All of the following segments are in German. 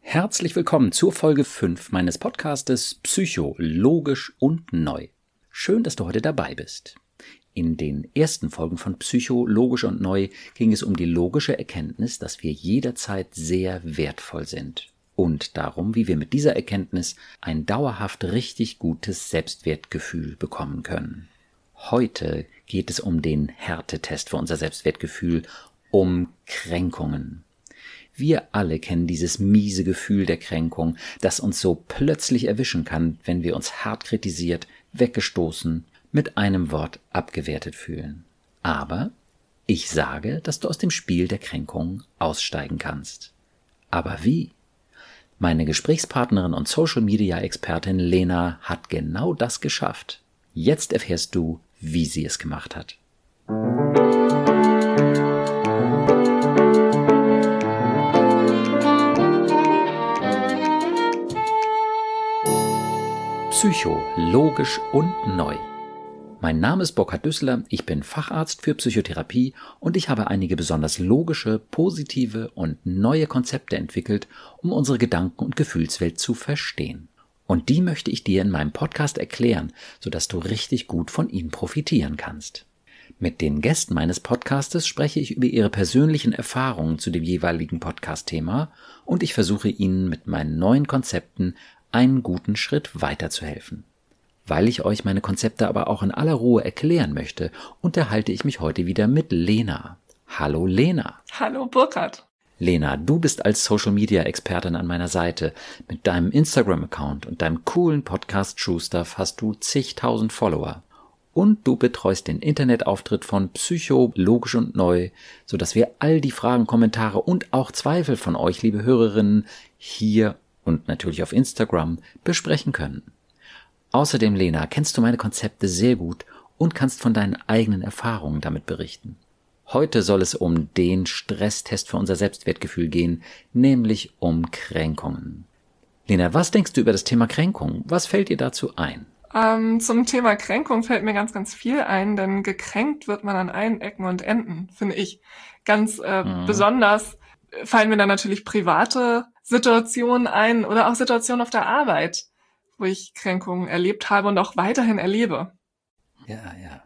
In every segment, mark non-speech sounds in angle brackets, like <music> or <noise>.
Herzlich willkommen zur Folge 5 meines Podcastes Psycho, logisch und neu. Schön, dass du heute dabei bist. In den ersten Folgen von Psycho, logisch und neu ging es um die logische Erkenntnis, dass wir jederzeit sehr wertvoll sind und darum, wie wir mit dieser Erkenntnis ein dauerhaft richtig gutes Selbstwertgefühl bekommen können. Heute geht es um den Härtetest für unser Selbstwertgefühl, um Kränkungen. Wir alle kennen dieses miese Gefühl der Kränkung, das uns so plötzlich erwischen kann, wenn wir uns hart kritisiert, weggestoßen, mit einem Wort abgewertet fühlen. Aber ich sage, dass du aus dem Spiel der Kränkung aussteigen kannst. Aber wie? Meine Gesprächspartnerin und Social Media Expertin Lena hat genau das geschafft. Jetzt erfährst du, wie sie es gemacht hat. Psycho, logisch und neu. Mein Name ist Burkhard Düssler, ich bin Facharzt für Psychotherapie und ich habe einige besonders logische, positive und neue Konzepte entwickelt, um unsere Gedanken- und Gefühlswelt zu verstehen. Und die möchte ich dir in meinem Podcast erklären, sodass du richtig gut von ihnen profitieren kannst. Mit den Gästen meines Podcastes spreche ich über ihre persönlichen Erfahrungen zu dem jeweiligen Podcast-Thema und ich versuche ihnen mit meinen neuen Konzepten einen guten Schritt weiterzuhelfen. Weil ich euch meine Konzepte aber auch in aller Ruhe erklären möchte, unterhalte ich mich heute wieder mit Lena. Hallo Lena. Hallo Burkhard. Lena, du bist als Social Media Expertin an meiner Seite. Mit deinem Instagram Account und deinem coolen Podcast True Stuff hast du zigtausend Follower. Und du betreust den Internetauftritt von Psycho, Logisch und Neu, sodass wir all die Fragen, Kommentare und auch Zweifel von euch, liebe Hörerinnen, hier und natürlich auf Instagram besprechen können. Außerdem, Lena, kennst du meine Konzepte sehr gut und kannst von deinen eigenen Erfahrungen damit berichten. Heute soll es um den Stresstest für unser Selbstwertgefühl gehen, nämlich um Kränkungen. Lena, was denkst du über das Thema Kränkung? Was fällt dir dazu ein? Ähm, zum Thema Kränkung fällt mir ganz, ganz viel ein, denn gekränkt wird man an allen Ecken und Enden, finde ich. Ganz äh, mhm. besonders fallen mir dann natürlich private Situationen ein oder auch Situationen auf der Arbeit, wo ich Kränkungen erlebt habe und auch weiterhin erlebe. Ja, ja.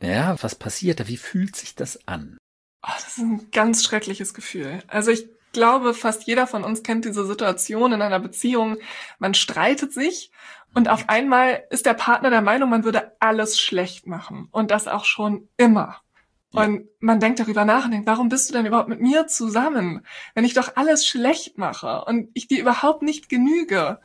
Ja, was passiert da? Wie fühlt sich das an? Oh, das ist ein ganz schreckliches Gefühl. Also ich glaube, fast jeder von uns kennt diese Situation in einer Beziehung. Man streitet sich und auf einmal ist der Partner der Meinung, man würde alles schlecht machen. Und das auch schon immer. Und man denkt darüber nach und denkt, warum bist du denn überhaupt mit mir zusammen, wenn ich doch alles schlecht mache und ich dir überhaupt nicht genüge?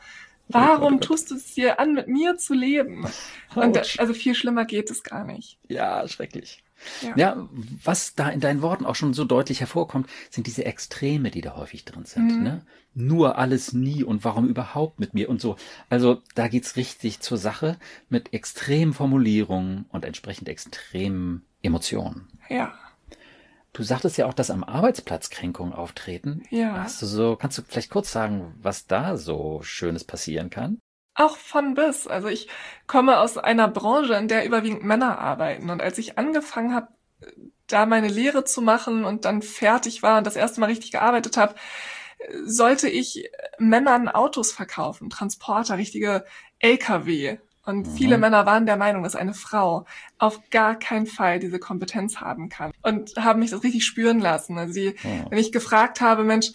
Warum tust du es dir an, mit mir zu leben? Und also viel schlimmer geht es gar nicht. Ja, schrecklich. Ja. ja. was da in deinen Worten auch schon so deutlich hervorkommt, sind diese Extreme, die da häufig drin sind. Mhm. Ne? Nur alles nie und warum überhaupt mit mir und so. Also da geht's richtig zur Sache mit extremen Formulierungen und entsprechend extremen Emotionen. Ja. Du sagtest ja auch, dass am Arbeitsplatz Kränkungen auftreten. Ja. Hast du so, kannst du vielleicht kurz sagen, was da so Schönes passieren kann? Auch von bis. Also ich komme aus einer Branche, in der überwiegend Männer arbeiten. Und als ich angefangen habe, da meine Lehre zu machen und dann fertig war und das erste Mal richtig gearbeitet habe, sollte ich Männern Autos verkaufen, Transporter, richtige LKW. Und mhm. viele Männer waren der Meinung, dass eine Frau auf gar keinen Fall diese Kompetenz haben kann. Und haben mich das richtig spüren lassen. Also sie, mhm. wenn ich gefragt habe, Mensch,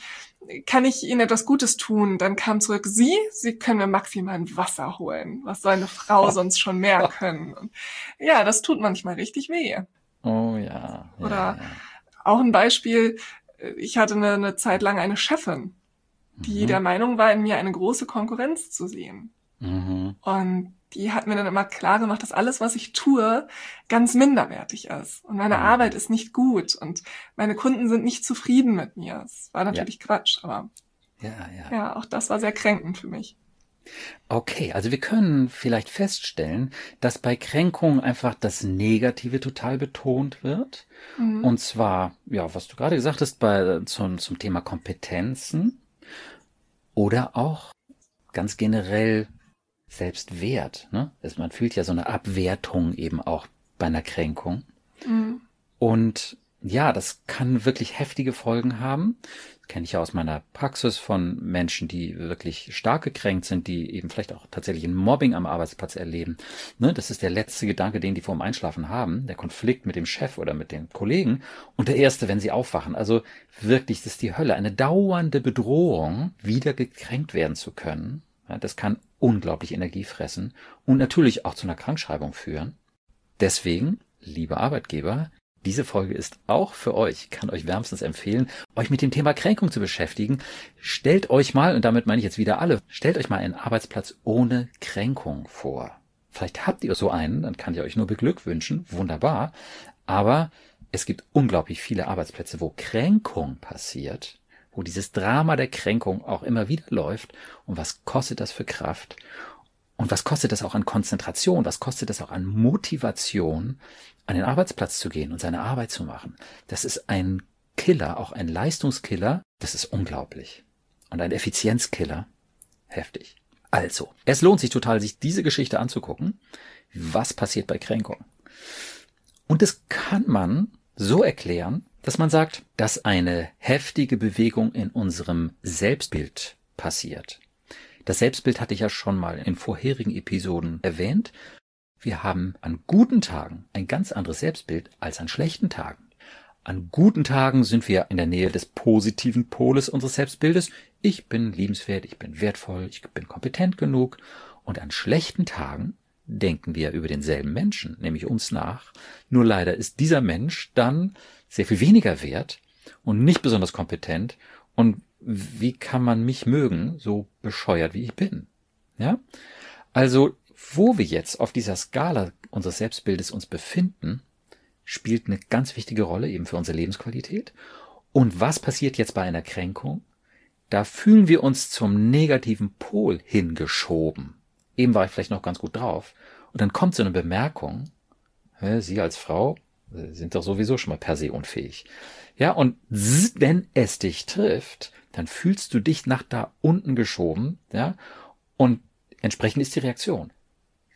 kann ich Ihnen etwas Gutes tun? Dann kam zurück, Sie, Sie können mir maximal ein Wasser holen. Was soll eine Frau <laughs> sonst schon mehr können? Und ja, das tut manchmal richtig weh. Oh ja. Oder ja, ja. auch ein Beispiel, ich hatte eine, eine Zeit lang eine Chefin, die mhm. der Meinung war, in mir eine große Konkurrenz zu sehen. Mhm. Und die hat mir dann immer klar gemacht, dass alles, was ich tue, ganz minderwertig ist. Und meine mhm. Arbeit ist nicht gut und meine Kunden sind nicht zufrieden mit mir. Das war natürlich ja. Quatsch, aber ja, ja. ja, auch das war sehr kränkend für mich. Okay, also wir können vielleicht feststellen, dass bei Kränkungen einfach das Negative total betont wird. Mhm. Und zwar, ja, was du gerade gesagt hast, bei, zum, zum Thema Kompetenzen oder auch ganz generell Selbstwert. Ne? man fühlt ja so eine Abwertung eben auch bei einer Kränkung. Mhm. Und ja, das kann wirklich heftige Folgen haben. Das kenne ich ja aus meiner Praxis von Menschen, die wirklich stark gekränkt sind, die eben vielleicht auch tatsächlich ein Mobbing am Arbeitsplatz erleben. Ne, das ist der letzte Gedanke, den die vor dem Einschlafen haben, der Konflikt mit dem Chef oder mit den Kollegen und der erste, wenn sie aufwachen. Also wirklich, das ist die Hölle, eine dauernde Bedrohung, wieder gekränkt werden zu können. Das kann unglaublich Energie fressen und natürlich auch zu einer Krankschreibung führen. Deswegen, liebe Arbeitgeber, diese Folge ist auch für euch, kann euch wärmstens empfehlen, euch mit dem Thema Kränkung zu beschäftigen. Stellt euch mal, und damit meine ich jetzt wieder alle, stellt euch mal einen Arbeitsplatz ohne Kränkung vor. Vielleicht habt ihr so einen, dann kann ich euch nur beglückwünschen, wunderbar. Aber es gibt unglaublich viele Arbeitsplätze, wo Kränkung passiert, wo dieses Drama der Kränkung auch immer wieder läuft. Und was kostet das für Kraft? Und was kostet das auch an Konzentration? Was kostet das auch an Motivation, an den Arbeitsplatz zu gehen und seine Arbeit zu machen? Das ist ein Killer, auch ein Leistungskiller. Das ist unglaublich. Und ein Effizienzkiller. Heftig. Also, es lohnt sich total, sich diese Geschichte anzugucken. Was passiert bei Kränkung? Und das kann man so erklären, dass man sagt, dass eine heftige Bewegung in unserem Selbstbild passiert. Das Selbstbild hatte ich ja schon mal in vorherigen Episoden erwähnt. Wir haben an guten Tagen ein ganz anderes Selbstbild als an schlechten Tagen. An guten Tagen sind wir in der Nähe des positiven Poles unseres Selbstbildes. Ich bin liebenswert, ich bin wertvoll, ich bin kompetent genug. Und an schlechten Tagen denken wir über denselben Menschen, nämlich uns nach. Nur leider ist dieser Mensch dann sehr viel weniger wert und nicht besonders kompetent und wie kann man mich mögen, so bescheuert wie ich bin? Ja? Also, wo wir jetzt auf dieser Skala unseres Selbstbildes uns befinden, spielt eine ganz wichtige Rolle eben für unsere Lebensqualität. Und was passiert jetzt bei einer Kränkung? Da fühlen wir uns zum negativen Pol hingeschoben. Eben war ich vielleicht noch ganz gut drauf. Und dann kommt so eine Bemerkung, Sie als Frau sind doch sowieso schon mal per se unfähig. Ja, und wenn es dich trifft, dann fühlst du dich nach da unten geschoben, ja, und entsprechend ist die Reaktion.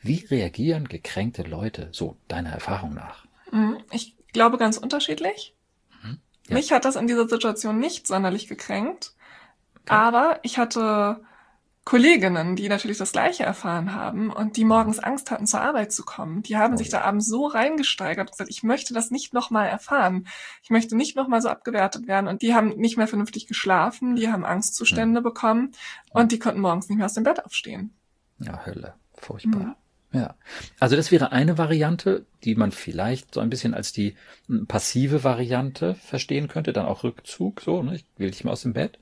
Wie reagieren gekränkte Leute so deiner Erfahrung nach? Mhm, ich glaube ganz unterschiedlich. Mhm, ja. Mich hat das in dieser Situation nicht sonderlich gekränkt, okay. aber ich hatte Kolleginnen, die natürlich das Gleiche erfahren haben und die morgens Angst hatten, zur Arbeit zu kommen. Die haben oh, sich da abends so reingesteigert und gesagt, ich möchte das nicht nochmal erfahren. Ich möchte nicht nochmal so abgewertet werden. Und die haben nicht mehr vernünftig geschlafen, die haben Angstzustände hm. bekommen und die konnten morgens nicht mehr aus dem Bett aufstehen. Ja, Hölle. Furchtbar. Mhm. Ja. Also das wäre eine Variante, die man vielleicht so ein bisschen als die hm, passive Variante verstehen könnte, dann auch Rückzug, so, ne? ich will dich mal aus dem Bett.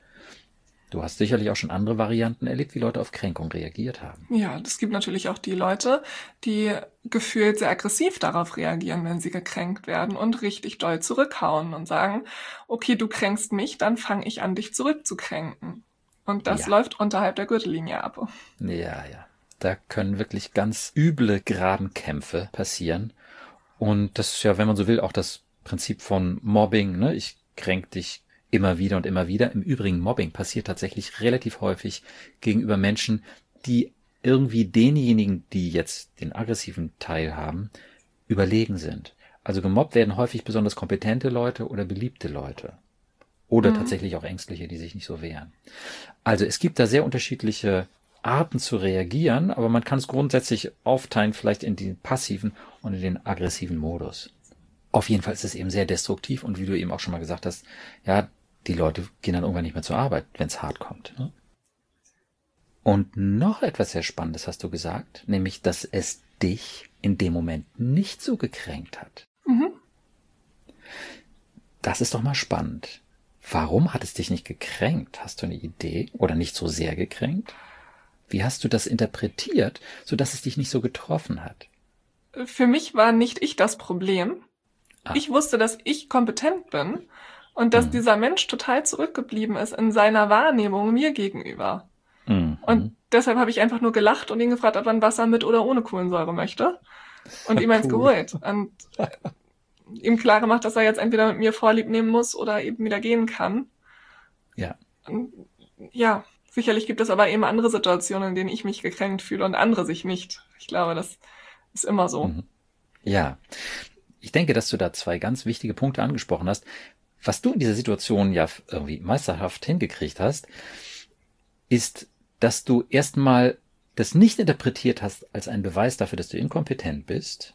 Du hast sicherlich auch schon andere Varianten erlebt, wie Leute auf Kränkung reagiert haben. Ja, es gibt natürlich auch die Leute, die gefühlt sehr aggressiv darauf reagieren, wenn sie gekränkt werden und richtig doll zurückhauen und sagen, okay, du kränkst mich, dann fange ich an, dich zurückzukränken. Und das ja. läuft unterhalb der Gürtellinie ab. Ja, ja. Da können wirklich ganz üble Grabenkämpfe passieren. Und das ist ja, wenn man so will, auch das Prinzip von Mobbing. Ne? Ich kränk dich immer wieder und immer wieder. Im Übrigen, Mobbing passiert tatsächlich relativ häufig gegenüber Menschen, die irgendwie denjenigen, die jetzt den aggressiven Teil haben, überlegen sind. Also gemobbt werden häufig besonders kompetente Leute oder beliebte Leute. Oder mhm. tatsächlich auch Ängstliche, die sich nicht so wehren. Also es gibt da sehr unterschiedliche Arten zu reagieren, aber man kann es grundsätzlich aufteilen, vielleicht in den passiven und in den aggressiven Modus. Auf jeden Fall ist es eben sehr destruktiv und wie du eben auch schon mal gesagt hast, ja, die Leute gehen dann irgendwann nicht mehr zur Arbeit, wenn es hart kommt. Ne? Und noch etwas sehr Spannendes hast du gesagt, nämlich, dass es dich in dem Moment nicht so gekränkt hat. Mhm. Das ist doch mal spannend. Warum hat es dich nicht gekränkt? Hast du eine Idee? Oder nicht so sehr gekränkt? Wie hast du das interpretiert, sodass es dich nicht so getroffen hat? Für mich war nicht ich das Problem. Ah. Ich wusste, dass ich kompetent bin und dass mhm. dieser Mensch total zurückgeblieben ist in seiner Wahrnehmung mir gegenüber. Mhm. Und deshalb habe ich einfach nur gelacht und ihn gefragt, ob er ein Wasser mit oder ohne Kohlensäure möchte. Und ihm eins cool. geholt. Und ihm klar gemacht, dass er jetzt entweder mit mir Vorlieb nehmen muss oder eben wieder gehen kann. Ja. Und ja, sicherlich gibt es aber eben andere Situationen, in denen ich mich gekränkt fühle und andere sich nicht. Ich glaube, das ist immer so. Mhm. Ja. ich denke, dass du da zwei ganz wichtige Punkte angesprochen hast. Was du in dieser Situation ja irgendwie meisterhaft hingekriegt hast, ist, dass du erstmal das nicht interpretiert hast als einen Beweis dafür, dass du inkompetent bist.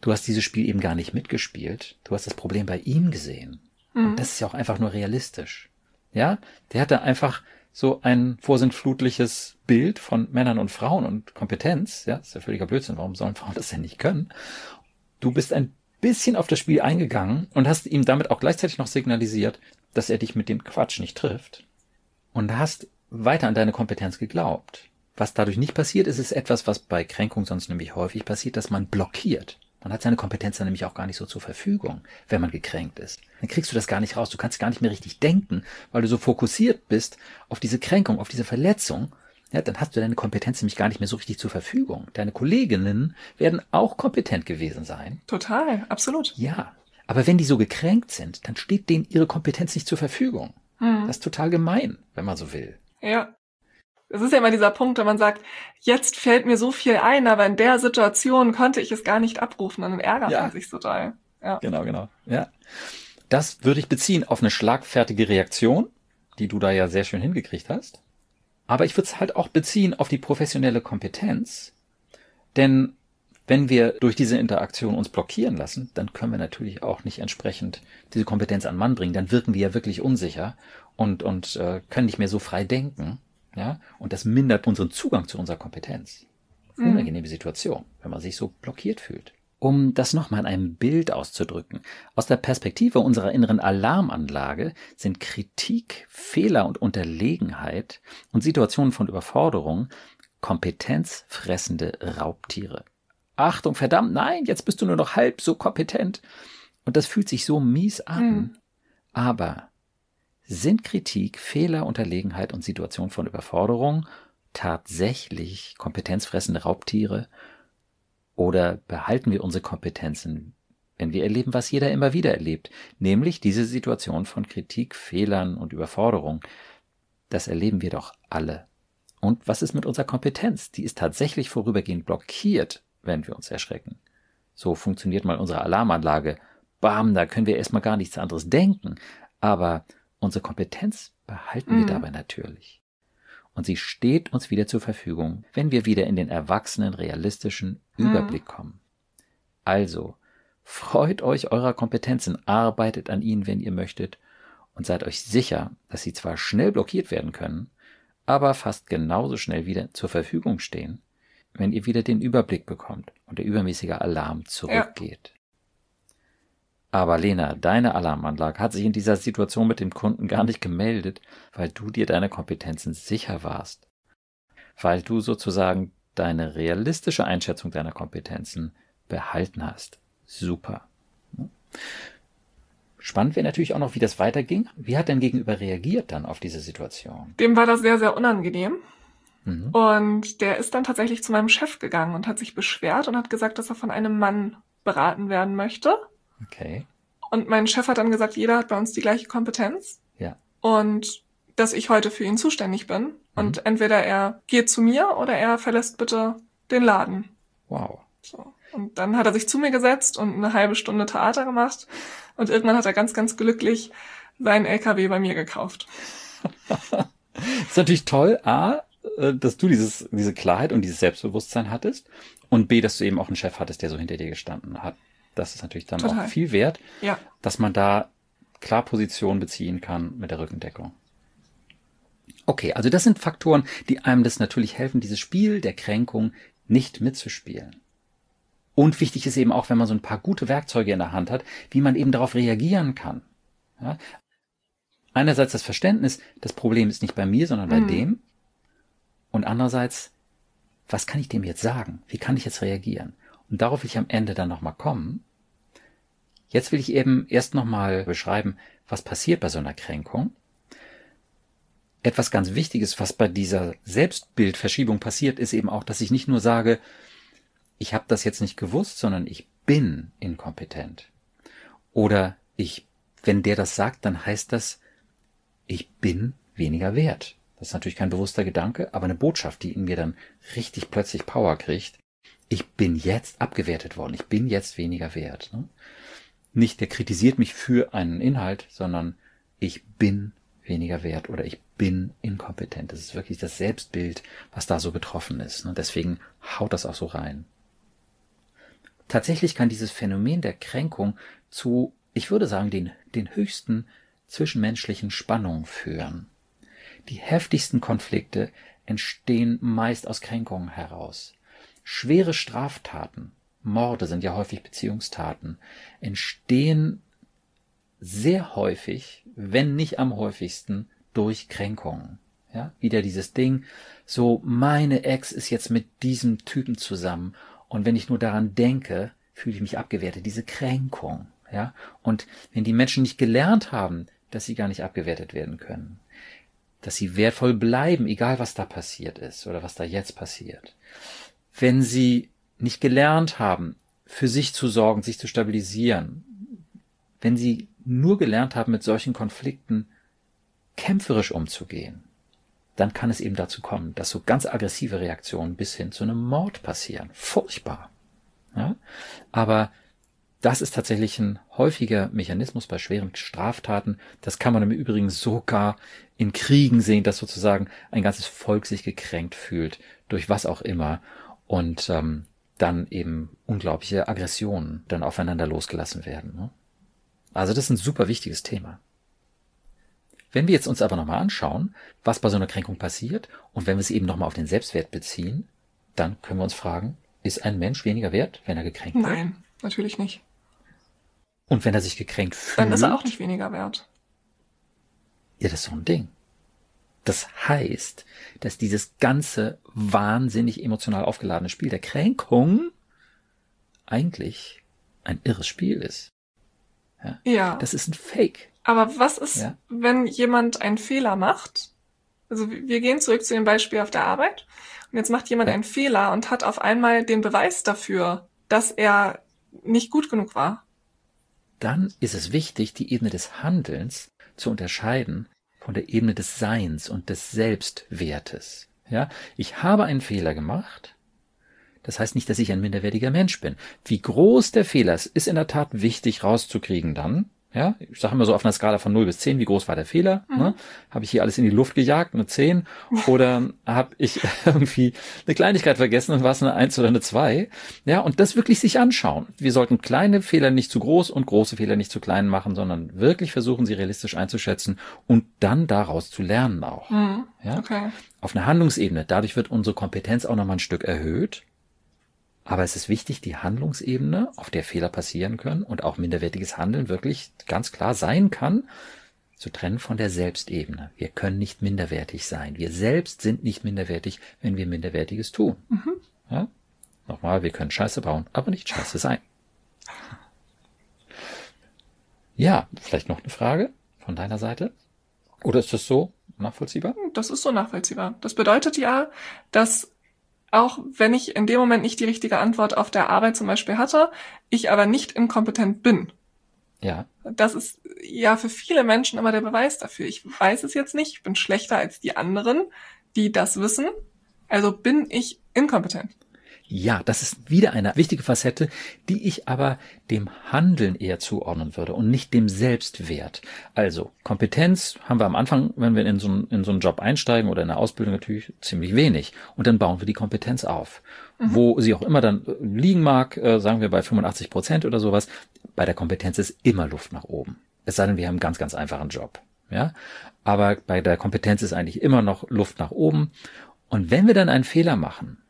Du hast dieses Spiel eben gar nicht mitgespielt. Du hast das Problem bei ihm gesehen. Mhm. Und das ist ja auch einfach nur realistisch. Ja, der hatte einfach so ein vorsintflutliches Bild von Männern und Frauen und Kompetenz. Ja, ist ja völliger Blödsinn. Warum sollen Frauen das denn nicht können? Du bist ein bisschen auf das Spiel eingegangen und hast ihm damit auch gleichzeitig noch signalisiert, dass er dich mit dem Quatsch nicht trifft. Und hast weiter an deine Kompetenz geglaubt. Was dadurch nicht passiert ist, ist etwas, was bei Kränkung sonst nämlich häufig passiert, dass man blockiert. Man hat seine Kompetenz dann nämlich auch gar nicht so zur Verfügung, wenn man gekränkt ist. Dann kriegst du das gar nicht raus. Du kannst gar nicht mehr richtig denken, weil du so fokussiert bist auf diese Kränkung, auf diese Verletzung. Ja, dann hast du deine Kompetenz nämlich gar nicht mehr so richtig zur Verfügung. Deine Kolleginnen werden auch kompetent gewesen sein. Total, absolut. Ja. Aber wenn die so gekränkt sind, dann steht denen ihre Kompetenz nicht zur Verfügung. Hm. Das ist total gemein, wenn man so will. Ja, es ist ja immer dieser Punkt, wenn man sagt, jetzt fällt mir so viel ein, aber in der Situation konnte ich es gar nicht abrufen und dann ärgert ja. man sich total. Ja. Genau, genau. Ja. Das würde ich beziehen auf eine schlagfertige Reaktion, die du da ja sehr schön hingekriegt hast. Aber ich würde es halt auch beziehen auf die professionelle Kompetenz. Denn wenn wir durch diese Interaktion uns blockieren lassen, dann können wir natürlich auch nicht entsprechend diese Kompetenz an Mann bringen. Dann wirken wir ja wirklich unsicher und, und äh, können nicht mehr so frei denken. Ja, und das mindert unseren Zugang zu unserer Kompetenz. Mhm. Unangenehme Situation, wenn man sich so blockiert fühlt. Um das nochmal in einem Bild auszudrücken. Aus der Perspektive unserer inneren Alarmanlage sind Kritik, Fehler und Unterlegenheit und Situationen von Überforderung kompetenzfressende Raubtiere. Achtung, verdammt, nein, jetzt bist du nur noch halb so kompetent. Und das fühlt sich so mies an. Mhm. Aber sind Kritik, Fehler, Unterlegenheit und Situation von Überforderung tatsächlich kompetenzfressende Raubtiere? Oder behalten wir unsere Kompetenzen, wenn wir erleben, was jeder immer wieder erlebt, nämlich diese Situation von Kritik, Fehlern und Überforderung? Das erleben wir doch alle. Und was ist mit unserer Kompetenz? Die ist tatsächlich vorübergehend blockiert, wenn wir uns erschrecken. So funktioniert mal unsere Alarmanlage. Bam, da können wir erstmal gar nichts anderes denken. Aber Unsere Kompetenz behalten mhm. wir dabei natürlich. Und sie steht uns wieder zur Verfügung, wenn wir wieder in den erwachsenen, realistischen mhm. Überblick kommen. Also, freut euch eurer Kompetenzen, arbeitet an ihnen, wenn ihr möchtet, und seid euch sicher, dass sie zwar schnell blockiert werden können, aber fast genauso schnell wieder zur Verfügung stehen, wenn ihr wieder den Überblick bekommt und der übermäßige Alarm zurückgeht. Ja. Aber Lena, deine Alarmanlage hat sich in dieser Situation mit dem Kunden gar nicht gemeldet, weil du dir deine Kompetenzen sicher warst. Weil du sozusagen deine realistische Einschätzung deiner Kompetenzen behalten hast. Super. Spannend wäre natürlich auch noch, wie das weiterging. Wie hat dein Gegenüber reagiert dann auf diese Situation? Dem war das sehr, sehr unangenehm. Mhm. Und der ist dann tatsächlich zu meinem Chef gegangen und hat sich beschwert und hat gesagt, dass er von einem Mann beraten werden möchte. Okay. Und mein Chef hat dann gesagt, jeder hat bei uns die gleiche Kompetenz. Ja. Und dass ich heute für ihn zuständig bin. Mhm. Und entweder er geht zu mir oder er verlässt bitte den Laden. Wow. So. Und dann hat er sich zu mir gesetzt und eine halbe Stunde Theater gemacht. Und irgendwann hat er ganz, ganz glücklich seinen LKW bei mir gekauft. <laughs> ist natürlich toll, A, äh, dass du dieses, diese Klarheit und dieses Selbstbewusstsein hattest. Und B, dass du eben auch einen Chef hattest, der so hinter dir gestanden hat. Das ist natürlich dann Total. auch viel wert, ja. dass man da klar Position beziehen kann mit der Rückendeckung. Okay, also das sind Faktoren, die einem das natürlich helfen, dieses Spiel der Kränkung nicht mitzuspielen. Und wichtig ist eben auch, wenn man so ein paar gute Werkzeuge in der Hand hat, wie man eben darauf reagieren kann. Ja? Einerseits das Verständnis, das Problem ist nicht bei mir, sondern bei mhm. dem. Und andererseits, was kann ich dem jetzt sagen? Wie kann ich jetzt reagieren? Und darauf will ich am Ende dann nochmal kommen. Jetzt will ich eben erst nochmal beschreiben, was passiert bei so einer Kränkung. Etwas ganz Wichtiges, was bei dieser Selbstbildverschiebung passiert, ist eben auch, dass ich nicht nur sage, ich habe das jetzt nicht gewusst, sondern ich bin inkompetent. Oder ich, wenn der das sagt, dann heißt das, ich bin weniger wert. Das ist natürlich kein bewusster Gedanke, aber eine Botschaft, die in mir dann richtig plötzlich Power kriegt, ich bin jetzt abgewertet worden, ich bin jetzt weniger wert. Ne? Nicht, der kritisiert mich für einen Inhalt, sondern ich bin weniger wert oder ich bin inkompetent. Das ist wirklich das Selbstbild, was da so betroffen ist. Ne? Deswegen haut das auch so rein. Tatsächlich kann dieses Phänomen der Kränkung zu, ich würde sagen, den, den höchsten zwischenmenschlichen Spannungen führen. Die heftigsten Konflikte entstehen meist aus Kränkungen heraus. Schwere Straftaten, Morde sind ja häufig Beziehungstaten, entstehen sehr häufig, wenn nicht am häufigsten, durch Kränkungen. Ja, wieder dieses Ding, so meine Ex ist jetzt mit diesem Typen zusammen und wenn ich nur daran denke, fühle ich mich abgewertet, diese Kränkung. Ja, und wenn die Menschen nicht gelernt haben, dass sie gar nicht abgewertet werden können, dass sie wertvoll bleiben, egal was da passiert ist oder was da jetzt passiert. Wenn sie nicht gelernt haben, für sich zu sorgen, sich zu stabilisieren, wenn sie nur gelernt haben, mit solchen Konflikten kämpferisch umzugehen, dann kann es eben dazu kommen, dass so ganz aggressive Reaktionen bis hin zu einem Mord passieren. Furchtbar. Ja? Aber das ist tatsächlich ein häufiger Mechanismus bei schweren Straftaten. Das kann man im Übrigen sogar in Kriegen sehen, dass sozusagen ein ganzes Volk sich gekränkt fühlt, durch was auch immer, und ähm, dann eben unglaubliche Aggressionen dann aufeinander losgelassen werden. Ne? Also das ist ein super wichtiges Thema. Wenn wir jetzt uns aber nochmal anschauen, was bei so einer Kränkung passiert, und wenn wir es eben nochmal auf den Selbstwert beziehen, dann können wir uns fragen, ist ein Mensch weniger wert, wenn er gekränkt wird? Nein, natürlich nicht. Und wenn er sich gekränkt fühlt. Dann ist er auch nicht weniger wert. Ja, das ist so ein Ding. Das heißt, dass dieses ganze wahnsinnig emotional aufgeladene Spiel der Kränkung eigentlich ein irres Spiel ist. Ja. ja. Das ist ein Fake. Aber was ist, ja. wenn jemand einen Fehler macht? Also wir gehen zurück zu dem Beispiel auf der Arbeit. Und jetzt macht jemand ja. einen Fehler und hat auf einmal den Beweis dafür, dass er nicht gut genug war dann ist es wichtig, die Ebene des Handelns zu unterscheiden von der Ebene des Seins und des Selbstwertes. Ja, ich habe einen Fehler gemacht. Das heißt nicht, dass ich ein minderwertiger Mensch bin. Wie groß der Fehler ist, ist in der Tat wichtig rauszukriegen dann. Ja, ich sage immer so auf einer Skala von 0 bis 10, wie groß war der Fehler? Mhm. Ne? Habe ich hier alles in die Luft gejagt, eine 10? Oder <laughs> habe ich <laughs> irgendwie eine Kleinigkeit vergessen und war es eine 1 oder eine 2? Ja, und das wirklich sich anschauen. Wir sollten kleine Fehler nicht zu groß und große Fehler nicht zu klein machen, sondern wirklich versuchen, sie realistisch einzuschätzen und dann daraus zu lernen auch. Mhm. Ja? Okay. Auf einer Handlungsebene. Dadurch wird unsere Kompetenz auch nochmal ein Stück erhöht. Aber es ist wichtig, die Handlungsebene, auf der Fehler passieren können und auch minderwertiges Handeln wirklich ganz klar sein kann, zu trennen von der Selbstebene. Wir können nicht minderwertig sein. Wir selbst sind nicht minderwertig, wenn wir Minderwertiges tun. Mhm. Ja? Nochmal, wir können Scheiße bauen, aber nicht Scheiße sein. Ja, vielleicht noch eine Frage von deiner Seite? Oder ist das so nachvollziehbar? Das ist so nachvollziehbar. Das bedeutet ja, dass auch wenn ich in dem Moment nicht die richtige Antwort auf der Arbeit zum Beispiel hatte, ich aber nicht inkompetent bin. Ja. Das ist ja für viele Menschen immer der Beweis dafür. Ich weiß es jetzt nicht, ich bin schlechter als die anderen, die das wissen. Also bin ich inkompetent. Ja, das ist wieder eine wichtige Facette, die ich aber dem Handeln eher zuordnen würde und nicht dem Selbstwert. Also Kompetenz haben wir am Anfang, wenn wir in so, einen, in so einen Job einsteigen oder in eine Ausbildung natürlich ziemlich wenig. Und dann bauen wir die Kompetenz auf. Mhm. Wo sie auch immer dann liegen mag, äh, sagen wir bei 85 Prozent oder sowas, bei der Kompetenz ist immer Luft nach oben. Es sei denn, wir haben einen ganz, ganz einfachen Job. Ja, aber bei der Kompetenz ist eigentlich immer noch Luft nach oben. Und wenn wir dann einen Fehler machen,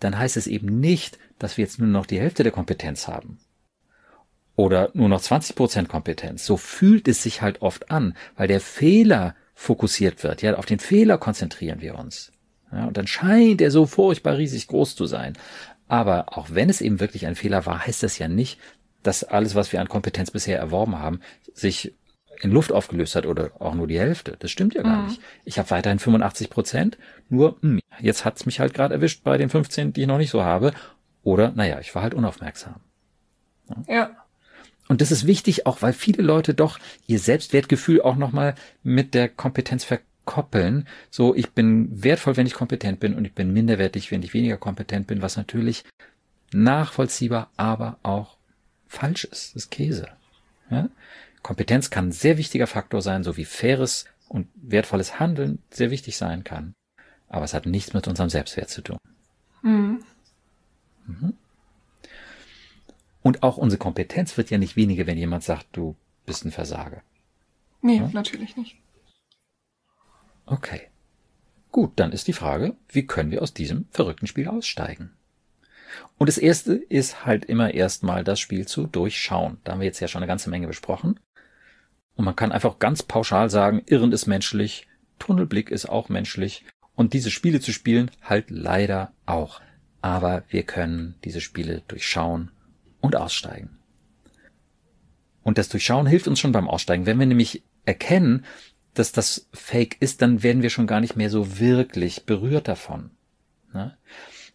dann heißt es eben nicht, dass wir jetzt nur noch die Hälfte der Kompetenz haben. Oder nur noch 20 Prozent Kompetenz. So fühlt es sich halt oft an, weil der Fehler fokussiert wird. Ja, auf den Fehler konzentrieren wir uns. Ja, und dann scheint er so furchtbar riesig groß zu sein. Aber auch wenn es eben wirklich ein Fehler war, heißt das ja nicht, dass alles, was wir an Kompetenz bisher erworben haben, sich in Luft aufgelöst hat oder auch nur die Hälfte. Das stimmt ja gar mhm. nicht. Ich habe weiterhin 85 Prozent, nur mh, hm, jetzt hat's mich halt gerade erwischt bei den 15, die ich noch nicht so habe. Oder, naja, ich war halt unaufmerksam. Ja. ja. Und das ist wichtig, auch weil viele Leute doch ihr Selbstwertgefühl auch nochmal mit der Kompetenz ver koppeln, so ich bin wertvoll, wenn ich kompetent bin und ich bin minderwertig, wenn ich weniger kompetent bin, was natürlich nachvollziehbar, aber auch falsch ist. Das ist Käse. Ja? Kompetenz kann ein sehr wichtiger Faktor sein, so wie faires und wertvolles Handeln sehr wichtig sein kann. Aber es hat nichts mit unserem Selbstwert zu tun. Mhm. Mhm. Und auch unsere Kompetenz wird ja nicht weniger, wenn jemand sagt, du bist ein Versager. Nee, ja? natürlich nicht. Okay. Gut, dann ist die Frage, wie können wir aus diesem verrückten Spiel aussteigen? Und das erste ist halt immer erstmal das Spiel zu durchschauen. Da haben wir jetzt ja schon eine ganze Menge besprochen. Und man kann einfach ganz pauschal sagen, Irren ist menschlich, Tunnelblick ist auch menschlich und diese Spiele zu spielen halt leider auch. Aber wir können diese Spiele durchschauen und aussteigen. Und das Durchschauen hilft uns schon beim Aussteigen. Wenn wir nämlich erkennen, dass das Fake ist, dann werden wir schon gar nicht mehr so wirklich berührt davon. Ne?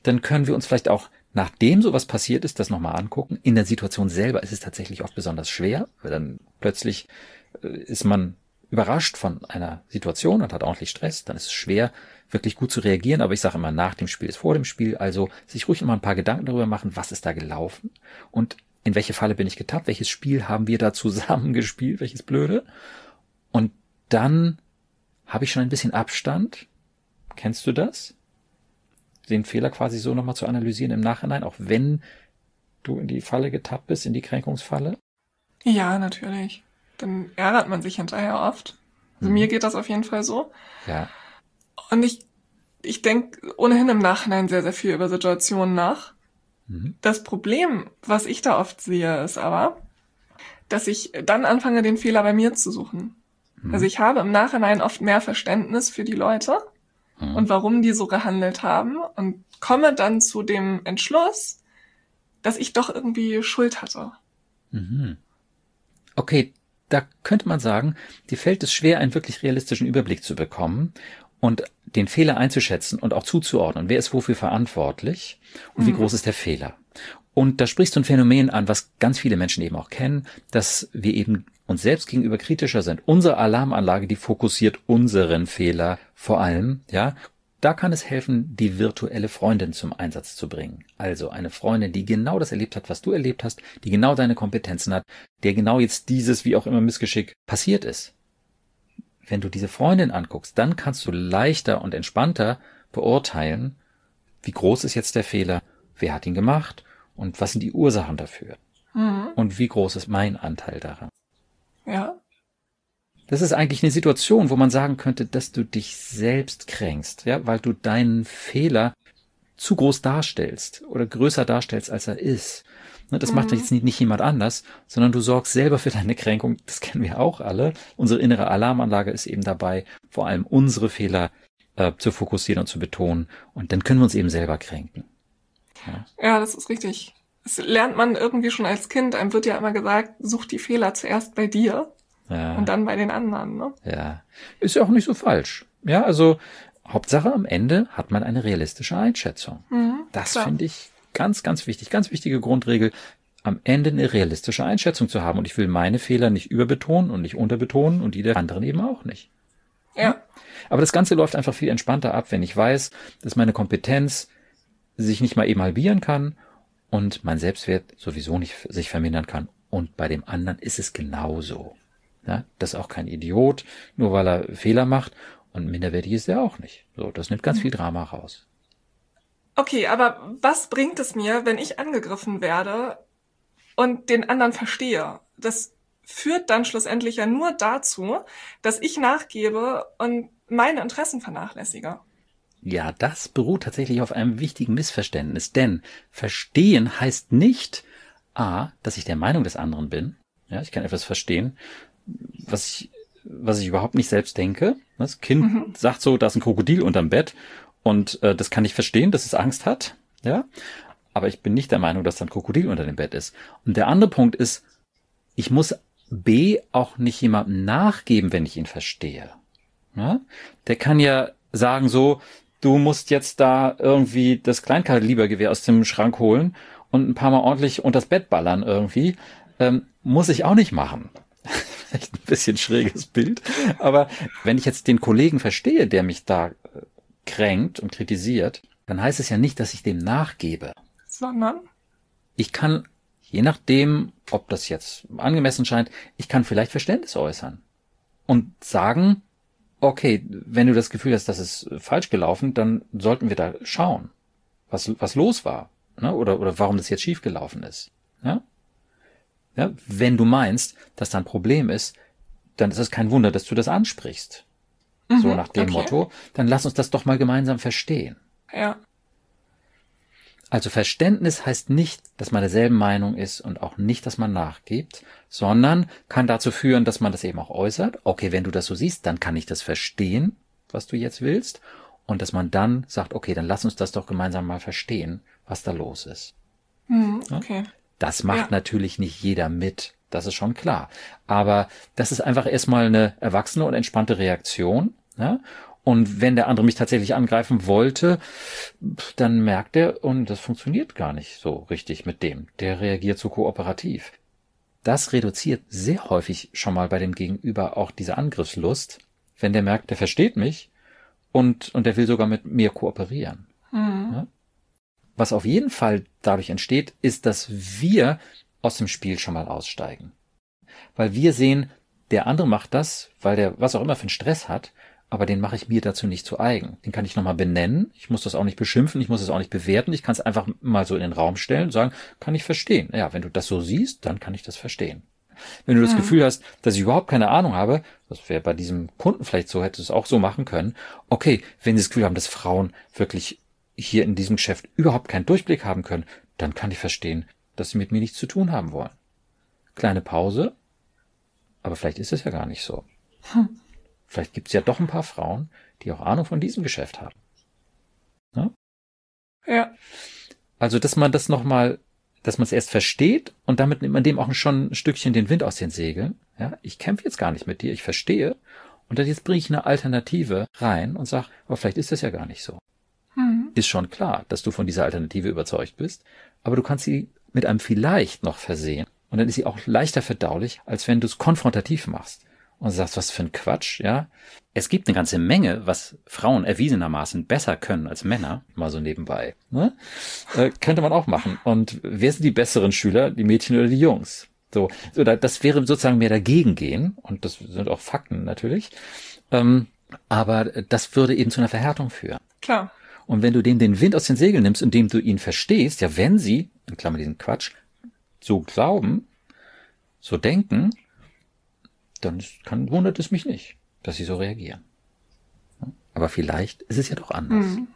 Dann können wir uns vielleicht auch, nachdem sowas passiert ist, das nochmal angucken. In der Situation selber ist es tatsächlich oft besonders schwer, weil dann plötzlich ist man überrascht von einer Situation und hat ordentlich Stress, dann ist es schwer, wirklich gut zu reagieren. Aber ich sage immer, nach dem Spiel ist vor dem Spiel. Also sich ruhig immer ein paar Gedanken darüber machen, was ist da gelaufen und in welche Falle bin ich getappt, welches Spiel haben wir da <laughs> zusammen gespielt, welches Blöde. Und dann habe ich schon ein bisschen Abstand. Kennst du das? Den Fehler quasi so nochmal zu analysieren im Nachhinein, auch wenn du in die Falle getappt bist, in die Kränkungsfalle? Ja, natürlich. Dann ärgert man sich hinterher oft. Also mhm. mir geht das auf jeden Fall so. Ja. Und ich, ich denke ohnehin im Nachhinein sehr, sehr viel über Situationen nach. Mhm. Das Problem, was ich da oft sehe, ist aber, dass ich dann anfange, den Fehler bei mir zu suchen. Mhm. Also ich habe im Nachhinein oft mehr Verständnis für die Leute mhm. und warum die so gehandelt haben und komme dann zu dem Entschluss, dass ich doch irgendwie Schuld hatte. Mhm. Okay, da könnte man sagen, dir fällt es schwer, einen wirklich realistischen Überblick zu bekommen und den Fehler einzuschätzen und auch zuzuordnen. Wer ist wofür verantwortlich und mhm. wie groß ist der Fehler? Und da sprichst du ein Phänomen an, was ganz viele Menschen eben auch kennen, dass wir eben uns selbst gegenüber kritischer sind. Unsere Alarmanlage, die fokussiert unseren Fehler vor allem, ja. Da kann es helfen, die virtuelle Freundin zum Einsatz zu bringen. Also eine Freundin, die genau das erlebt hat, was du erlebt hast, die genau deine Kompetenzen hat, der genau jetzt dieses, wie auch immer Missgeschick passiert ist. Wenn du diese Freundin anguckst, dann kannst du leichter und entspannter beurteilen, wie groß ist jetzt der Fehler, wer hat ihn gemacht und was sind die Ursachen dafür. Mhm. Und wie groß ist mein Anteil daran. Ja. Das ist eigentlich eine Situation, wo man sagen könnte, dass du dich selbst kränkst, ja, weil du deinen Fehler zu groß darstellst oder größer darstellst, als er ist. Ne, das mhm. macht jetzt nicht, nicht jemand anders, sondern du sorgst selber für deine Kränkung. Das kennen wir auch alle. Unsere innere Alarmanlage ist eben dabei, vor allem unsere Fehler äh, zu fokussieren und zu betonen. Und dann können wir uns eben selber kränken. Ja, ja das ist richtig. Das lernt man irgendwie schon als Kind. Einem wird ja immer gesagt, such die Fehler zuerst bei dir ja. und dann bei den anderen. Ne? Ja, ist ja auch nicht so falsch. Ja, also Hauptsache am Ende hat man eine realistische Einschätzung. Mhm, das finde ich ganz, ganz wichtig. Ganz wichtige Grundregel am Ende eine realistische Einschätzung zu haben. Und ich will meine Fehler nicht überbetonen und nicht unterbetonen und die der anderen eben auch nicht. Ja. Aber das Ganze läuft einfach viel entspannter ab, wenn ich weiß, dass meine Kompetenz sich nicht mal eben halbieren kann und mein Selbstwert sowieso nicht sich vermindern kann. Und bei dem anderen ist es genauso. Ja, das ist auch kein Idiot, nur weil er Fehler macht. Und minderwertig ist er auch nicht. So, das nimmt ganz viel Drama raus. Okay, aber was bringt es mir, wenn ich angegriffen werde und den anderen verstehe? Das führt dann schlussendlich ja nur dazu, dass ich nachgebe und meine Interessen vernachlässige. Ja, das beruht tatsächlich auf einem wichtigen Missverständnis, denn verstehen heißt nicht a, dass ich der Meinung des anderen bin. Ja, ich kann etwas verstehen, was ich was ich überhaupt nicht selbst denke. Das Kind mhm. sagt so, da ist ein Krokodil unterm Bett und äh, das kann ich verstehen, dass es Angst hat. Ja, aber ich bin nicht der Meinung, dass da ein Krokodil unter dem Bett ist. Und der andere Punkt ist, ich muss B auch nicht jemandem nachgeben, wenn ich ihn verstehe. Ja? Der kann ja sagen so, du musst jetzt da irgendwie das Kleinkalibergewehr aus dem Schrank holen und ein paar Mal ordentlich unters Bett ballern irgendwie. Ähm, muss ich auch nicht machen. <laughs> vielleicht ein bisschen schräges Bild. Aber wenn ich jetzt den Kollegen verstehe, der mich da äh, kränkt und kritisiert, dann heißt es ja nicht, dass ich dem nachgebe. Sondern? Ich kann, je nachdem, ob das jetzt angemessen scheint, ich kann vielleicht Verständnis äußern. Und sagen, okay, wenn du das Gefühl hast, das ist falsch gelaufen, dann sollten wir da schauen, was, was los war. Ne? Oder, oder warum das jetzt schiefgelaufen ist. Ja? Ja, wenn du meinst, dass da ein Problem ist, dann ist es kein Wunder, dass du das ansprichst. Mhm, so nach dem okay. Motto, dann lass uns das doch mal gemeinsam verstehen. Ja. Also Verständnis heißt nicht, dass man derselben Meinung ist und auch nicht, dass man nachgibt, sondern kann dazu führen, dass man das eben auch äußert. Okay, wenn du das so siehst, dann kann ich das verstehen, was du jetzt willst. Und dass man dann sagt, okay, dann lass uns das doch gemeinsam mal verstehen, was da los ist. Mhm, okay. Das macht ja. natürlich nicht jeder mit. Das ist schon klar. Aber das ist einfach erstmal eine erwachsene und entspannte Reaktion. Ja? Und wenn der andere mich tatsächlich angreifen wollte, dann merkt er, und das funktioniert gar nicht so richtig mit dem. Der reagiert so kooperativ. Das reduziert sehr häufig schon mal bei dem Gegenüber auch diese Angriffslust, wenn der merkt, der versteht mich und, und der will sogar mit mir kooperieren. Mhm. Ja? Was auf jeden Fall dadurch entsteht, ist, dass wir aus dem Spiel schon mal aussteigen. Weil wir sehen, der andere macht das, weil der was auch immer für einen Stress hat, aber den mache ich mir dazu nicht zu eigen. Den kann ich nochmal benennen. Ich muss das auch nicht beschimpfen, ich muss es auch nicht bewerten. Ich kann es einfach mal so in den Raum stellen und sagen, kann ich verstehen. Ja, wenn du das so siehst, dann kann ich das verstehen. Wenn du das hm. Gefühl hast, dass ich überhaupt keine Ahnung habe, das wäre bei diesem Kunden vielleicht so, hätte es auch so machen können. Okay, wenn sie das Gefühl haben, dass Frauen wirklich hier in diesem Geschäft überhaupt keinen Durchblick haben können, dann kann ich verstehen, dass sie mit mir nichts zu tun haben wollen. Kleine Pause, aber vielleicht ist es ja gar nicht so. Hm. Vielleicht gibt es ja doch ein paar Frauen, die auch Ahnung von diesem Geschäft haben. Ne? Ja. Also, dass man das nochmal, dass man es erst versteht und damit nimmt man dem auch schon ein Stückchen den Wind aus den Segeln. Ja, ich kämpfe jetzt gar nicht mit dir, ich verstehe. Und dann jetzt bringe ich eine Alternative rein und sage, aber vielleicht ist das ja gar nicht so. Mhm. Ist schon klar, dass du von dieser Alternative überzeugt bist, aber du kannst sie mit einem vielleicht noch versehen. Und dann ist sie auch leichter verdaulich, als wenn du es konfrontativ machst und sagst, was für ein Quatsch, ja. Es gibt eine ganze Menge, was Frauen erwiesenermaßen besser können als Männer, mal so nebenbei. Ne? Äh, könnte man auch machen. Und wer sind die besseren Schüler, die Mädchen oder die Jungs? So, so das wäre sozusagen mehr dagegen gehen, und das sind auch Fakten natürlich. Ähm, aber das würde eben zu einer Verhärtung führen. Klar. Und wenn du denen den Wind aus den Segeln nimmst, indem du ihn verstehst, ja, wenn sie, in Klammer diesen Quatsch, so glauben, so denken, dann kann, wundert es mich nicht, dass sie so reagieren. Aber vielleicht ist es ja doch anders. Mhm.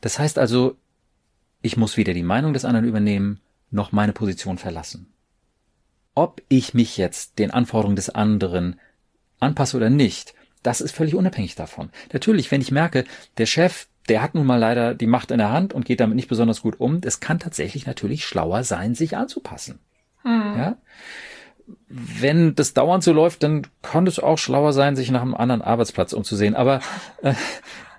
Das heißt also, ich muss weder die Meinung des anderen übernehmen, noch meine Position verlassen. Ob ich mich jetzt den Anforderungen des anderen anpasse oder nicht, das ist völlig unabhängig davon. Natürlich, wenn ich merke, der Chef, der hat nun mal leider die Macht in der Hand und geht damit nicht besonders gut um, es kann tatsächlich natürlich schlauer sein, sich anzupassen. Hm. Ja? Wenn das dauernd so läuft, dann kann es auch schlauer sein, sich nach einem anderen Arbeitsplatz umzusehen. Aber, äh,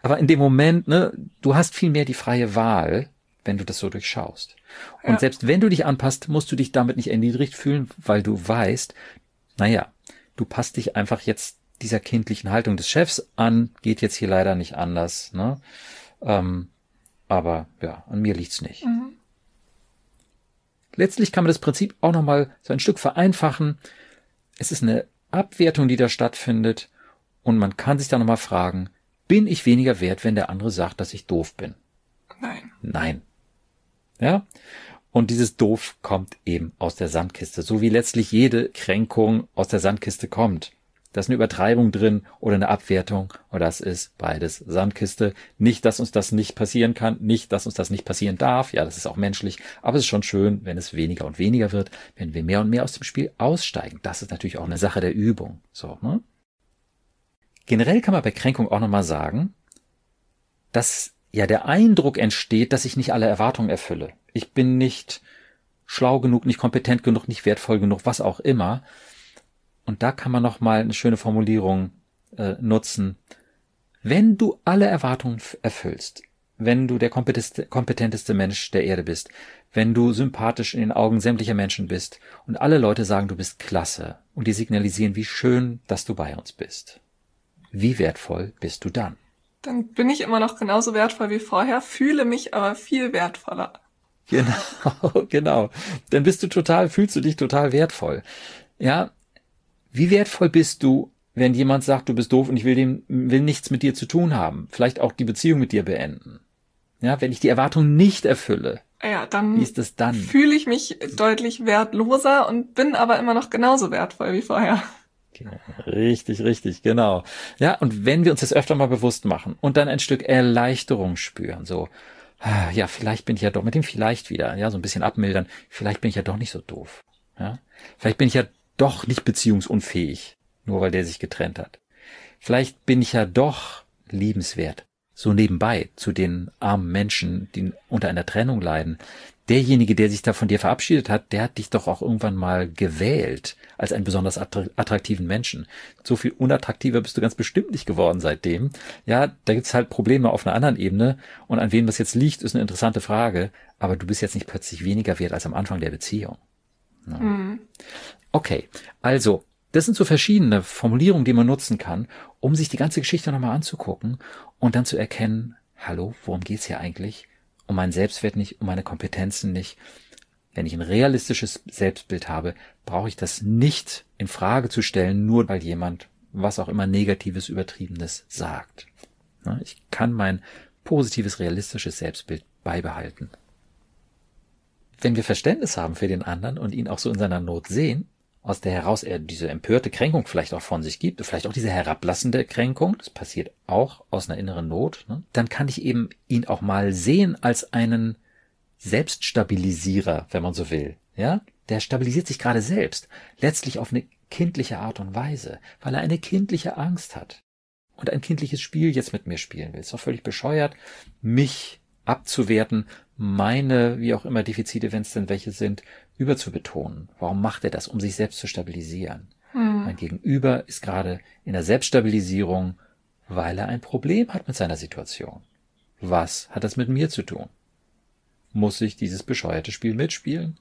aber in dem Moment, ne, du hast viel mehr die freie Wahl, wenn du das so durchschaust. Und ja. selbst wenn du dich anpasst, musst du dich damit nicht erniedrigt fühlen, weil du weißt, naja, du passt dich einfach jetzt dieser kindlichen Haltung des Chefs an, geht jetzt hier leider nicht anders. Ne? Ähm, aber ja, an mir liegt's nicht. Mhm. Letztlich kann man das Prinzip auch nochmal so ein Stück vereinfachen. Es ist eine Abwertung, die da stattfindet. Und man kann sich da nochmal fragen, bin ich weniger wert, wenn der andere sagt, dass ich doof bin? Nein. Nein. Ja? Und dieses Doof kommt eben aus der Sandkiste, so wie letztlich jede Kränkung aus der Sandkiste kommt. Da ist eine Übertreibung drin oder eine Abwertung und das ist beides Sandkiste. Nicht, dass uns das nicht passieren kann, nicht, dass uns das nicht passieren darf. Ja, das ist auch menschlich, aber es ist schon schön, wenn es weniger und weniger wird, wenn wir mehr und mehr aus dem Spiel aussteigen. Das ist natürlich auch eine Sache der Übung. So, ne? Generell kann man bei Kränkung auch nochmal sagen, dass ja der Eindruck entsteht, dass ich nicht alle Erwartungen erfülle. Ich bin nicht schlau genug, nicht kompetent genug, nicht wertvoll genug, was auch immer. Und da kann man noch mal eine schöne Formulierung äh, nutzen. Wenn du alle Erwartungen erfüllst, wenn du der kompetenteste Mensch der Erde bist, wenn du sympathisch in den Augen sämtlicher Menschen bist und alle Leute sagen, du bist klasse und dir signalisieren, wie schön, dass du bei uns bist. Wie wertvoll bist du dann? Dann bin ich immer noch genauso wertvoll wie vorher, fühle mich aber viel wertvoller. Genau, <laughs> genau. Dann bist du total, fühlst du dich total wertvoll. Ja, wie wertvoll bist du, wenn jemand sagt, du bist doof und ich will dem, will nichts mit dir zu tun haben, vielleicht auch die Beziehung mit dir beenden. Ja, wenn ich die Erwartung nicht erfülle, ja, dann, wie ist es dann? Fühle ich mich deutlich wertloser und bin aber immer noch genauso wertvoll wie vorher. Richtig, richtig, genau. Ja, und wenn wir uns das öfter mal bewusst machen und dann ein Stück Erleichterung spüren, so, ja, vielleicht bin ich ja doch mit dem vielleicht wieder, ja, so ein bisschen abmildern, vielleicht bin ich ja doch nicht so doof. Ja, vielleicht bin ich ja doch nicht beziehungsunfähig, nur weil der sich getrennt hat. Vielleicht bin ich ja doch liebenswert, so nebenbei zu den armen Menschen, die unter einer Trennung leiden. Derjenige, der sich da von dir verabschiedet hat, der hat dich doch auch irgendwann mal gewählt als einen besonders attraktiven Menschen. So viel unattraktiver bist du ganz bestimmt nicht geworden seitdem. Ja, da gibt's halt Probleme auf einer anderen Ebene. Und an wen das jetzt liegt, ist eine interessante Frage. Aber du bist jetzt nicht plötzlich weniger wert als am Anfang der Beziehung. Ja. Mhm. Okay, also das sind so verschiedene Formulierungen, die man nutzen kann, um sich die ganze Geschichte nochmal anzugucken und dann zu erkennen, hallo, worum geht's hier eigentlich? Um meinen Selbstwert nicht, um meine Kompetenzen nicht. Wenn ich ein realistisches Selbstbild habe, brauche ich das nicht in Frage zu stellen, nur weil jemand was auch immer Negatives, Übertriebenes sagt. Ich kann mein positives, realistisches Selbstbild beibehalten. Wenn wir Verständnis haben für den anderen und ihn auch so in seiner Not sehen, aus der heraus er diese empörte Kränkung vielleicht auch von sich gibt, vielleicht auch diese herablassende Kränkung, das passiert auch aus einer inneren Not, ne? dann kann ich eben ihn auch mal sehen als einen Selbststabilisierer, wenn man so will. Ja, der stabilisiert sich gerade selbst, letztlich auf eine kindliche Art und Weise, weil er eine kindliche Angst hat und ein kindliches Spiel jetzt mit mir spielen will. Ist doch völlig bescheuert, mich abzuwerten, meine, wie auch immer Defizite, wenn es denn welche sind, überzubetonen. Warum macht er das? Um sich selbst zu stabilisieren. Hm. Mein Gegenüber ist gerade in der Selbststabilisierung, weil er ein Problem hat mit seiner Situation. Was hat das mit mir zu tun? Muss ich dieses bescheuerte Spiel mitspielen?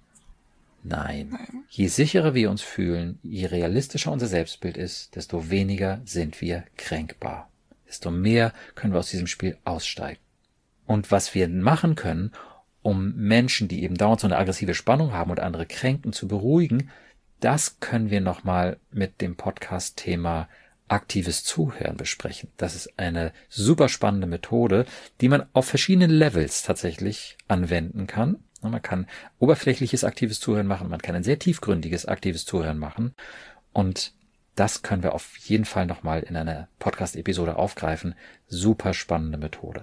Nein. Nein. Je sicherer wir uns fühlen, je realistischer unser Selbstbild ist, desto weniger sind wir kränkbar. Desto mehr können wir aus diesem Spiel aussteigen. Und was wir machen können, um Menschen, die eben dauernd so eine aggressive Spannung haben und andere kränken, zu beruhigen, das können wir nochmal mit dem Podcast-Thema aktives Zuhören besprechen. Das ist eine super spannende Methode, die man auf verschiedenen Levels tatsächlich anwenden kann. Man kann oberflächliches aktives Zuhören machen, man kann ein sehr tiefgründiges aktives Zuhören machen. Und das können wir auf jeden Fall nochmal in einer Podcast-Episode aufgreifen. Super spannende Methode.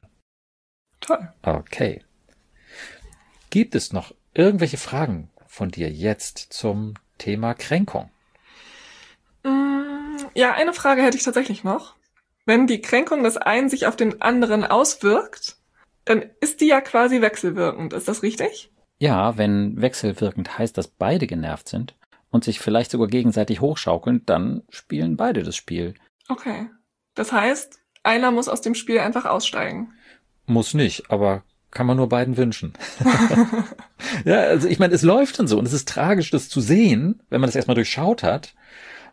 Toll. Okay. Gibt es noch irgendwelche Fragen von dir jetzt zum Thema Kränkung? Mm, ja, eine Frage hätte ich tatsächlich noch. Wenn die Kränkung des einen sich auf den anderen auswirkt, dann ist die ja quasi wechselwirkend. Ist das richtig? Ja, wenn wechselwirkend heißt, dass beide genervt sind und sich vielleicht sogar gegenseitig hochschaukeln, dann spielen beide das Spiel. Okay. Das heißt, einer muss aus dem Spiel einfach aussteigen. Muss nicht, aber kann man nur beiden wünschen. <laughs> ja, also ich meine, es läuft dann so und es ist tragisch, das zu sehen, wenn man das erstmal durchschaut hat,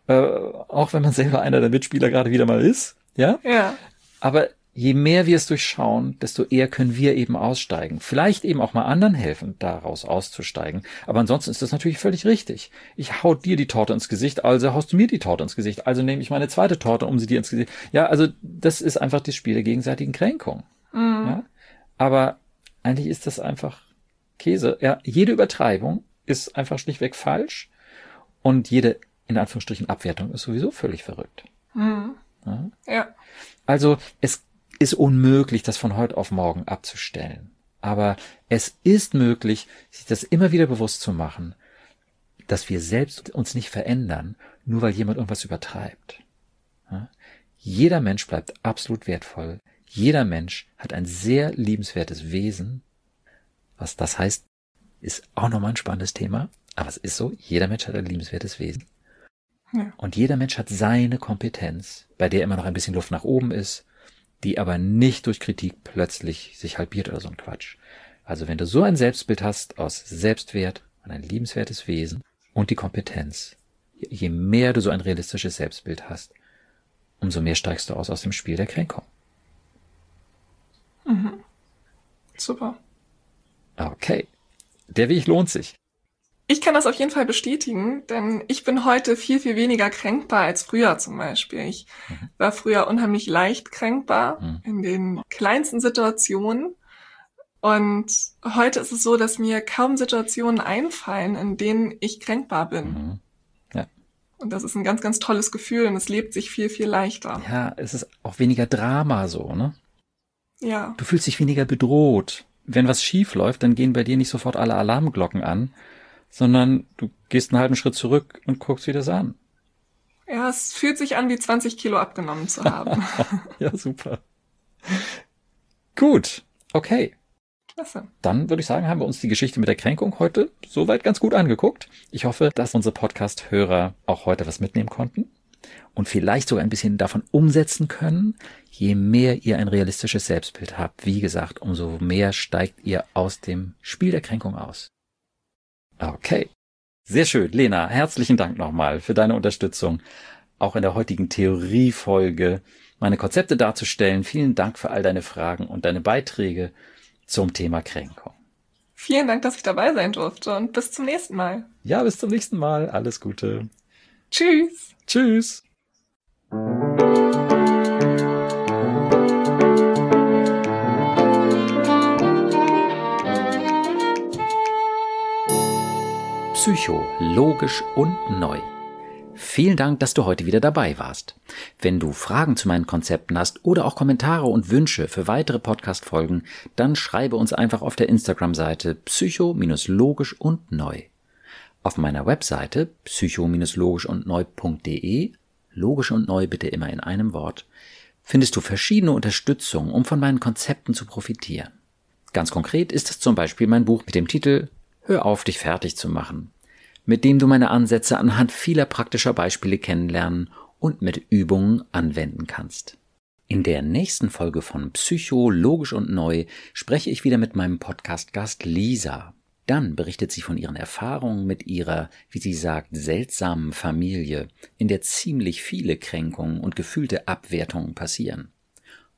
äh, auch wenn man selber einer der Mitspieler gerade wieder mal ist, ja. Ja. Aber je mehr wir es durchschauen, desto eher können wir eben aussteigen. Vielleicht eben auch mal anderen helfen, daraus auszusteigen. Aber ansonsten ist das natürlich völlig richtig. Ich hau dir die Torte ins Gesicht, also haust du mir die Torte ins Gesicht. Also nehme ich meine zweite Torte, um sie dir ins Gesicht. Ja, also das ist einfach das Spiel der gegenseitigen Kränkung. Mhm. Ja? Aber eigentlich ist das einfach Käse. Ja, jede Übertreibung ist einfach schlichtweg falsch und jede in Anführungsstrichen Abwertung ist sowieso völlig verrückt. Mhm. Ja? ja. Also es ist unmöglich, das von heute auf morgen abzustellen. Aber es ist möglich, sich das immer wieder bewusst zu machen, dass wir selbst uns nicht verändern, nur weil jemand irgendwas übertreibt. Ja? Jeder Mensch bleibt absolut wertvoll. Jeder Mensch hat ein sehr liebenswertes Wesen. Was das heißt, ist auch nochmal ein spannendes Thema. Aber es ist so, jeder Mensch hat ein liebenswertes Wesen. Ja. Und jeder Mensch hat seine Kompetenz, bei der immer noch ein bisschen Luft nach oben ist. die aber nicht durch Kritik plötzlich sich halbiert oder so ein Quatsch. Also wenn du so ein Selbstbild hast aus Selbstwert und ein liebenswertes Wesen und die Kompetenz, je mehr du so ein realistisches Selbstbild hast, umso mehr steigst du aus aus dem Spiel der Kränkung. Mhm. Super. Okay. Der Weg lohnt sich. Ich kann das auf jeden Fall bestätigen, denn ich bin heute viel, viel weniger kränkbar als früher zum Beispiel. Ich mhm. war früher unheimlich leicht kränkbar mhm. in den kleinsten Situationen. Und heute ist es so, dass mir kaum Situationen einfallen, in denen ich kränkbar bin. Mhm. Ja. Und das ist ein ganz, ganz tolles Gefühl und es lebt sich viel, viel leichter. Ja, es ist auch weniger Drama so, ne? Ja. Du fühlst dich weniger bedroht. Wenn was schief läuft, dann gehen bei dir nicht sofort alle Alarmglocken an, sondern du gehst einen halben Schritt zurück und guckst dir das an. Ja, es fühlt sich an, wie 20 Kilo abgenommen zu haben. <laughs> ja, super. Gut, okay. Klasse. Dann würde ich sagen, haben wir uns die Geschichte mit der Kränkung heute soweit ganz gut angeguckt. Ich hoffe, dass unsere Podcast-Hörer auch heute was mitnehmen konnten und vielleicht sogar ein bisschen davon umsetzen können. Je mehr ihr ein realistisches Selbstbild habt, wie gesagt, umso mehr steigt ihr aus dem Spiel der Kränkung aus. Okay. Sehr schön. Lena, herzlichen Dank nochmal für deine Unterstützung, auch in der heutigen Theoriefolge meine Konzepte darzustellen. Vielen Dank für all deine Fragen und deine Beiträge zum Thema Kränkung. Vielen Dank, dass ich dabei sein durfte und bis zum nächsten Mal. Ja, bis zum nächsten Mal. Alles Gute. Tschüss. Tschüss. Psycho, logisch und neu. Vielen Dank, dass du heute wieder dabei warst. Wenn du Fragen zu meinen Konzepten hast oder auch Kommentare und Wünsche für weitere Podcast-Folgen, dann schreibe uns einfach auf der Instagram-Seite psycho-logisch und neu. Auf meiner Webseite psycho-logisch und neu.de, logisch und neu bitte immer in einem Wort, findest du verschiedene Unterstützung, um von meinen Konzepten zu profitieren. Ganz konkret ist es zum Beispiel mein Buch mit dem Titel Hör auf, dich fertig zu machen mit dem du meine Ansätze anhand vieler praktischer Beispiele kennenlernen und mit Übungen anwenden kannst. In der nächsten Folge von Psycho, Logisch und Neu spreche ich wieder mit meinem Podcast-Gast Lisa. Dann berichtet sie von ihren Erfahrungen mit ihrer, wie sie sagt, seltsamen Familie, in der ziemlich viele Kränkungen und gefühlte Abwertungen passieren.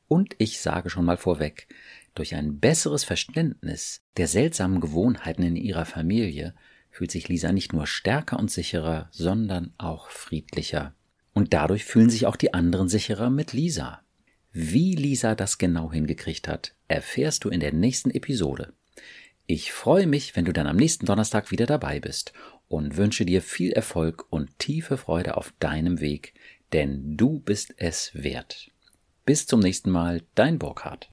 Und ich sage schon mal vorweg, durch ein besseres Verständnis der seltsamen Gewohnheiten in ihrer Familie fühlt sich Lisa nicht nur stärker und sicherer, sondern auch friedlicher. Und dadurch fühlen sich auch die anderen sicherer mit Lisa. Wie Lisa das genau hingekriegt hat, erfährst du in der nächsten Episode. Ich freue mich, wenn du dann am nächsten Donnerstag wieder dabei bist und wünsche dir viel Erfolg und tiefe Freude auf deinem Weg, denn du bist es wert. Bis zum nächsten Mal, dein Burkhard.